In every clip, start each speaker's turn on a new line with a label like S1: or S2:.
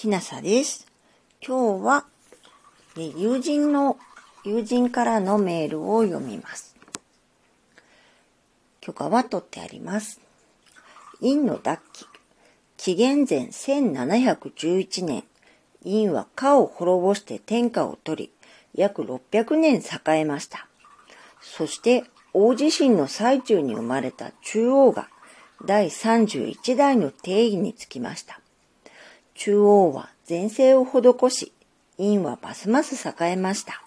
S1: きなさです。今日は、友人の、友人からのメールを読みます。許可は取ってあります。陰の脱記。紀元前1711年、陰は家を滅ぼして天下を取り、約600年栄えました。そして大地震の最中に生まれた中央が第31代の定義につきました。中央は前世を施し、陰はますます栄えました。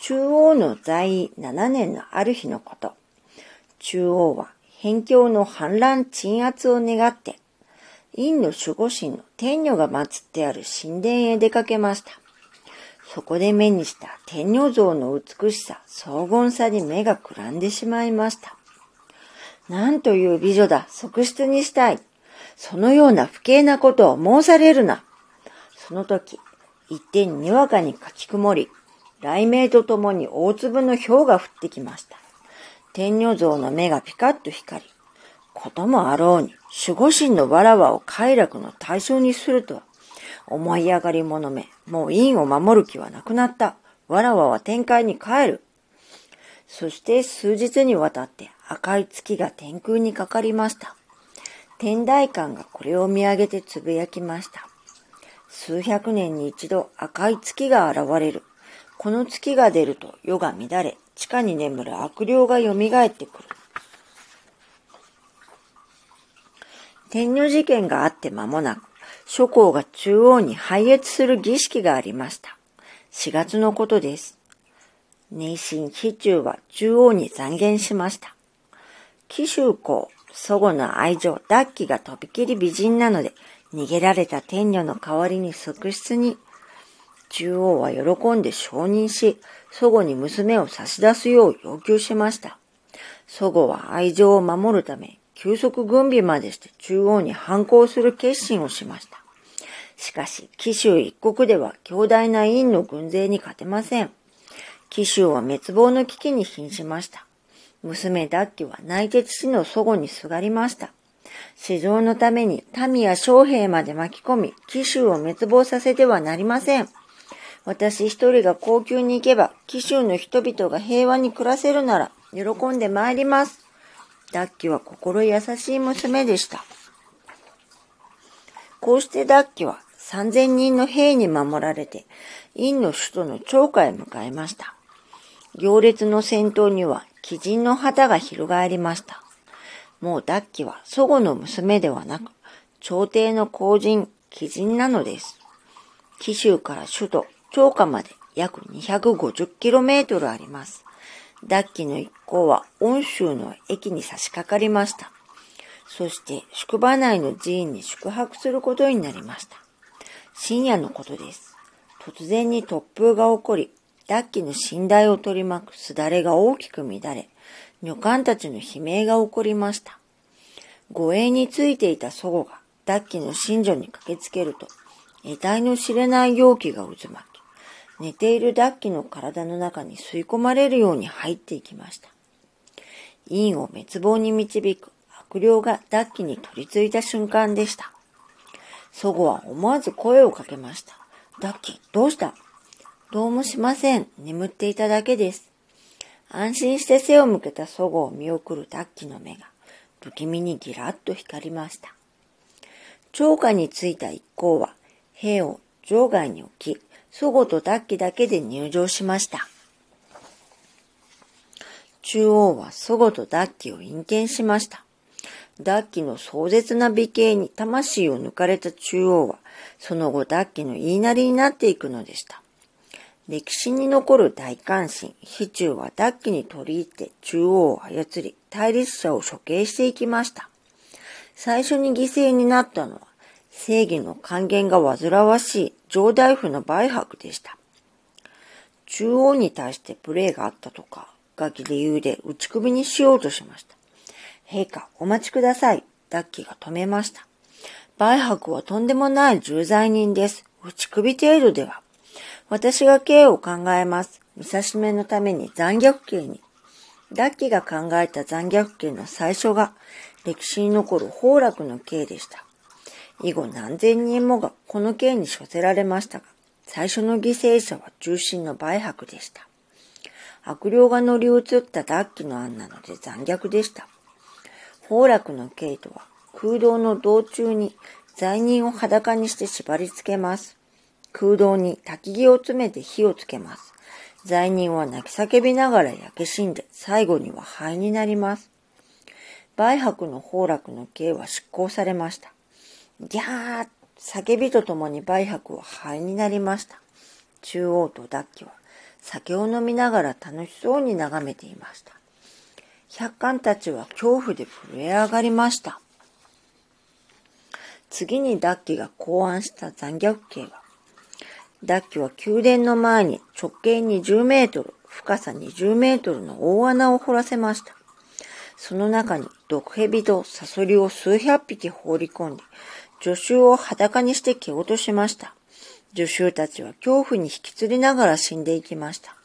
S1: 中央の在位7年のある日のこと、中央は辺境の反乱鎮圧を願って、陰の守護神の天女が祀ってある神殿へ出かけました。そこで目にした天女像の美しさ、荘厳さに目がくらんでしまいました。なんという美女だ、側室にしたい。そのような不敬なことを申されるな。その時、一点にわかに書き曇り、雷鳴とともに大粒の氷が降ってきました。天女像の目がピカッと光り、こともあろうに守護神のわらわを快楽の対象にするとは、思い上がり者め、もう陰を守る気はなくなった。わらわは天界に帰る。そして数日にわたって赤い月が天空にかかりました。天台館がこれを見上げてつぶやきました。数百年に一度赤い月が現れる。この月が出ると世が乱れ、地下に眠る悪霊が蘇ってくる。天女事件があって間もなく、諸侯が中央に拝謁する儀式がありました。4月のことです。内心非中は中央に残言しました。紀州公、祖母の愛情、ダッキがとびきり美人なので、逃げられた天女の代わりに側室に、中央は喜んで承認し、祖母に娘を差し出すよう要求しました。祖母は愛情を守るため、急速軍備までして中央に反抗する決心をしました。しかし、紀州一国では強大な陰の軍勢に勝てません。紀州は滅亡の危機に瀕しました。娘ダッキは泣いて父の祖母にすがりました。市場のために民や将兵まで巻き込み、紀州を滅亡させてはなりません。私一人が高級に行けば、紀州の人々が平和に暮らせるなら、喜んで参ります。ダッキは心優しい娘でした。こうしてダッキは3000人の兵に守られて、陰の首都の長下へ向かいました。行列の先頭には鬼人の旗が翻りました。もうダッキは祖母の娘ではなく、朝廷の公人、鬼人なのです。紀州から首都、長下まで約 250km あります。ダッキの一行は温州の駅に差し掛かりました。そして宿場内の寺院に宿泊することになりました。深夜のことです。突然に突風が起こり、ダッキの寝台を取り巻くすだれが大きく乱れ、女官たちの悲鳴が起こりました。護衛についていた祖母がダッキの寝女に駆けつけると、得体の知れない容器が渦巻き、寝ているダッキの体の中に吸い込まれるように入っていきました。陰を滅亡に導く悪霊がダッキに取り付いた瞬間でした。祖母は思わず声をかけました。ダッキ、どうした？どうもしません。眠っていただけです。安心して背を向けた祖母を見送るダッキの目が不気味にギラッと光りました。長下についた一行は兵を場外に置き、祖母とダッキだけで入場しました。中央は祖母とダッキを陰険しました。ダッキの壮絶な美形に魂を抜かれた中央は、その後ダッキの言いなりになっていくのでした。歴史に残る大関心、非中はダッキに取り入って中央を操り、対立者を処刑していきました。最初に犠牲になったのは、正義の還元が煩わしい上大夫の売白でした。中央に対してプレーがあったとか、ガキ理由で打ち首にしようとしました。陛下、お待ちください。ダッキが止めました。売白はとんでもない重罪人です。打ち首程度では。私が刑を考えます。見さしめのために残虐刑に。ダッキが考えた残虐刑の最初が歴史に残る崩落の刑でした。以後何千人もがこの刑に処せられましたが、最初の犠牲者は重心の売白でした。悪霊が乗り移った脱気の案なので残虐でした。崩落の刑とは空洞の道中に罪人を裸にして縛り付けます。空洞に焚き木を詰めて火をつけます。罪人は泣き叫びながら焼け死んで最後には灰になります。売白の崩落の刑は執行されました。ギャー叫びとともに売白は灰になりました。中央と脱気は酒を飲みながら楽しそうに眺めていました。百官たちは恐怖で震え上がりました。次に脱気が考案した残虐刑は、脱気は宮殿の前に直径20メートル、深さ20メートルの大穴を掘らせました。その中に毒蛇とサソリを数百匹放り込んで、助手を裸にして蹴落としました。助手たちは恐怖に引きつりながら死んでいきました。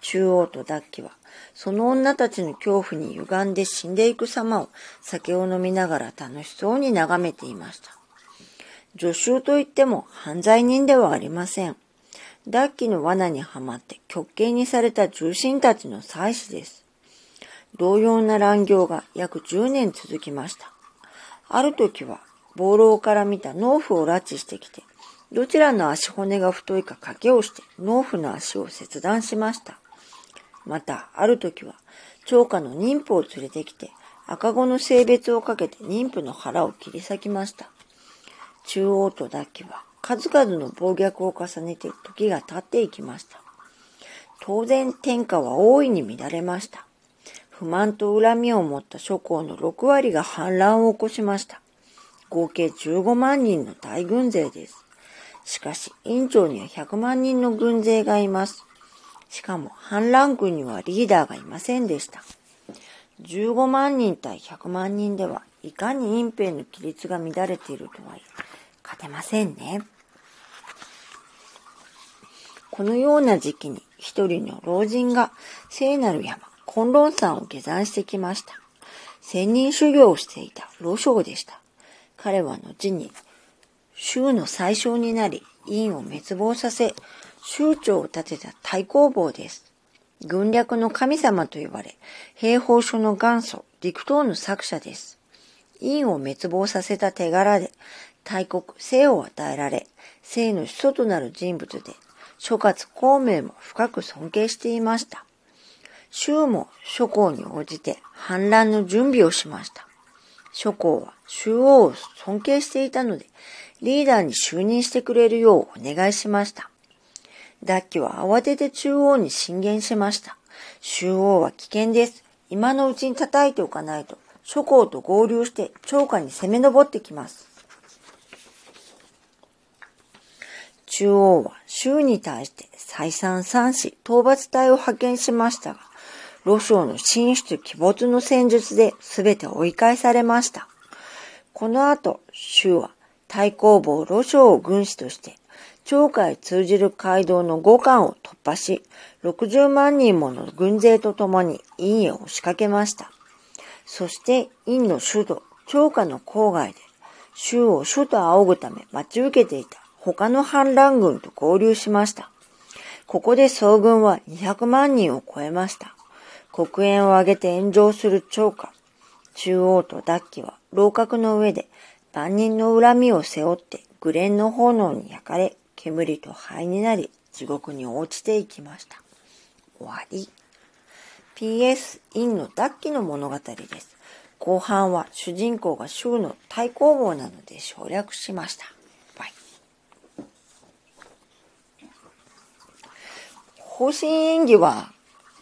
S1: 中央と脱気は、その女たちの恐怖に歪んで死んでいく様を酒を飲みながら楽しそうに眺めていました。助手といっても犯罪人ではありません。脱気の罠にはまって極刑にされた重臣たちの妻子です。同様な乱行が約10年続きました。ある時は、暴老から見た農夫を拉致してきて、どちらの足骨が太いか賭けをして農夫の足を切断しました。また、ある時は、長家の妊婦を連れてきて、赤子の性別をかけて妊婦の腹を切り裂きました。中央と脱気は、数々の暴虐を重ねて時が経っていきました。当然天下は大いに乱れました。不満と恨みを持った諸侯の6割が反乱を起こしました。合計15万人の大軍勢です。しかし、院長には100万人の軍勢がいます。しかも、反乱軍にはリーダーがいませんでした。15万人対100万人では、いかに隠蔽の規律が乱れているとはいえ、勝てませんね。このような時期に一人の老人が聖なる山、金論山を下山してきました。千人修行をしていた老将でした。彼は後に州の最小になり、院を滅亡させ、州長を立てた太公坊です。軍略の神様と呼ばれ、兵法書の元祖、陸東の作者です。院を滅亡させた手柄で、大国、生を与えられ、生の始祖となる人物で、諸葛孔明も深く尊敬していました。州も諸侯に応じて反乱の準備をしました。諸侯は周王を尊敬していたので、リーダーに就任してくれるようお願いしました。脱気は慌てて中央に進言しました。周王は危険です。今のうちに叩いておかないと、諸侯と合流して長官に攻め上ってきます。中央は州に対して再三三子討伐隊を派遣しましたが、ロシアの進出鬼没の戦術で全て追い返されました。この後、州は対抗坊ロシアを軍師として、長海通じる街道の五関を突破し、60万人もの軍勢と共に陰へ押しかけました。そして陰の首都、長華の郊外で、州を首都仰ぐため待ち受けていた他の反乱軍と合流しました。ここで総軍は200万人を超えました。黒煙を上げて炎上する長官。中央と脱気は楼閣の上で万人の恨みを背負ってグレンの炎に焼かれ、煙と灰になり地獄に落ちていきました。終わり。PS インの脱気の物語です。後半は主人公が州の対抗棒なので省略しました。方針演技は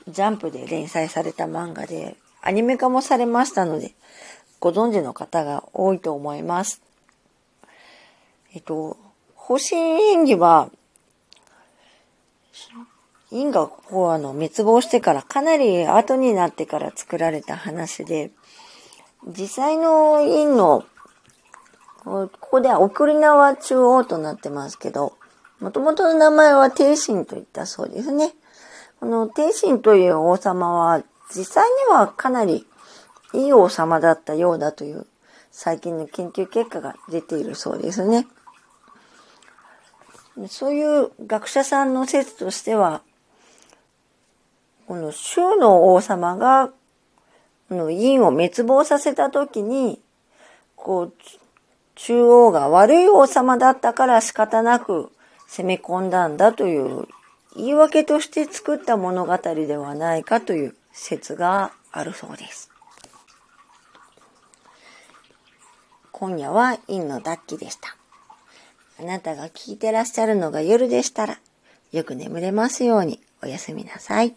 S1: ジャンプで連載された漫画でアニメ化もされましたので、ご存知の方が多いと思います。えっと、方針演技は、因がこうあの滅亡してからかなり後になってから作られた話で、実際の因の、ここでは送り縄中央となってますけど、もともとの名前は帝神と言ったそうですね。この帝神という王様は実際にはかなりいい王様だったようだという最近の研究結果が出ているそうですね。そういう学者さんの説としては、この州の王様が、この陰を滅亡させた時に、こう、中央が悪い王様だったから仕方なく攻め込んだんだという言い訳として作った物語ではないかという説があるそうです。今夜は陰の脱気でした。あなたが聞いてらっしゃるのが夜でしたら、よく眠れますようにおやすみなさい。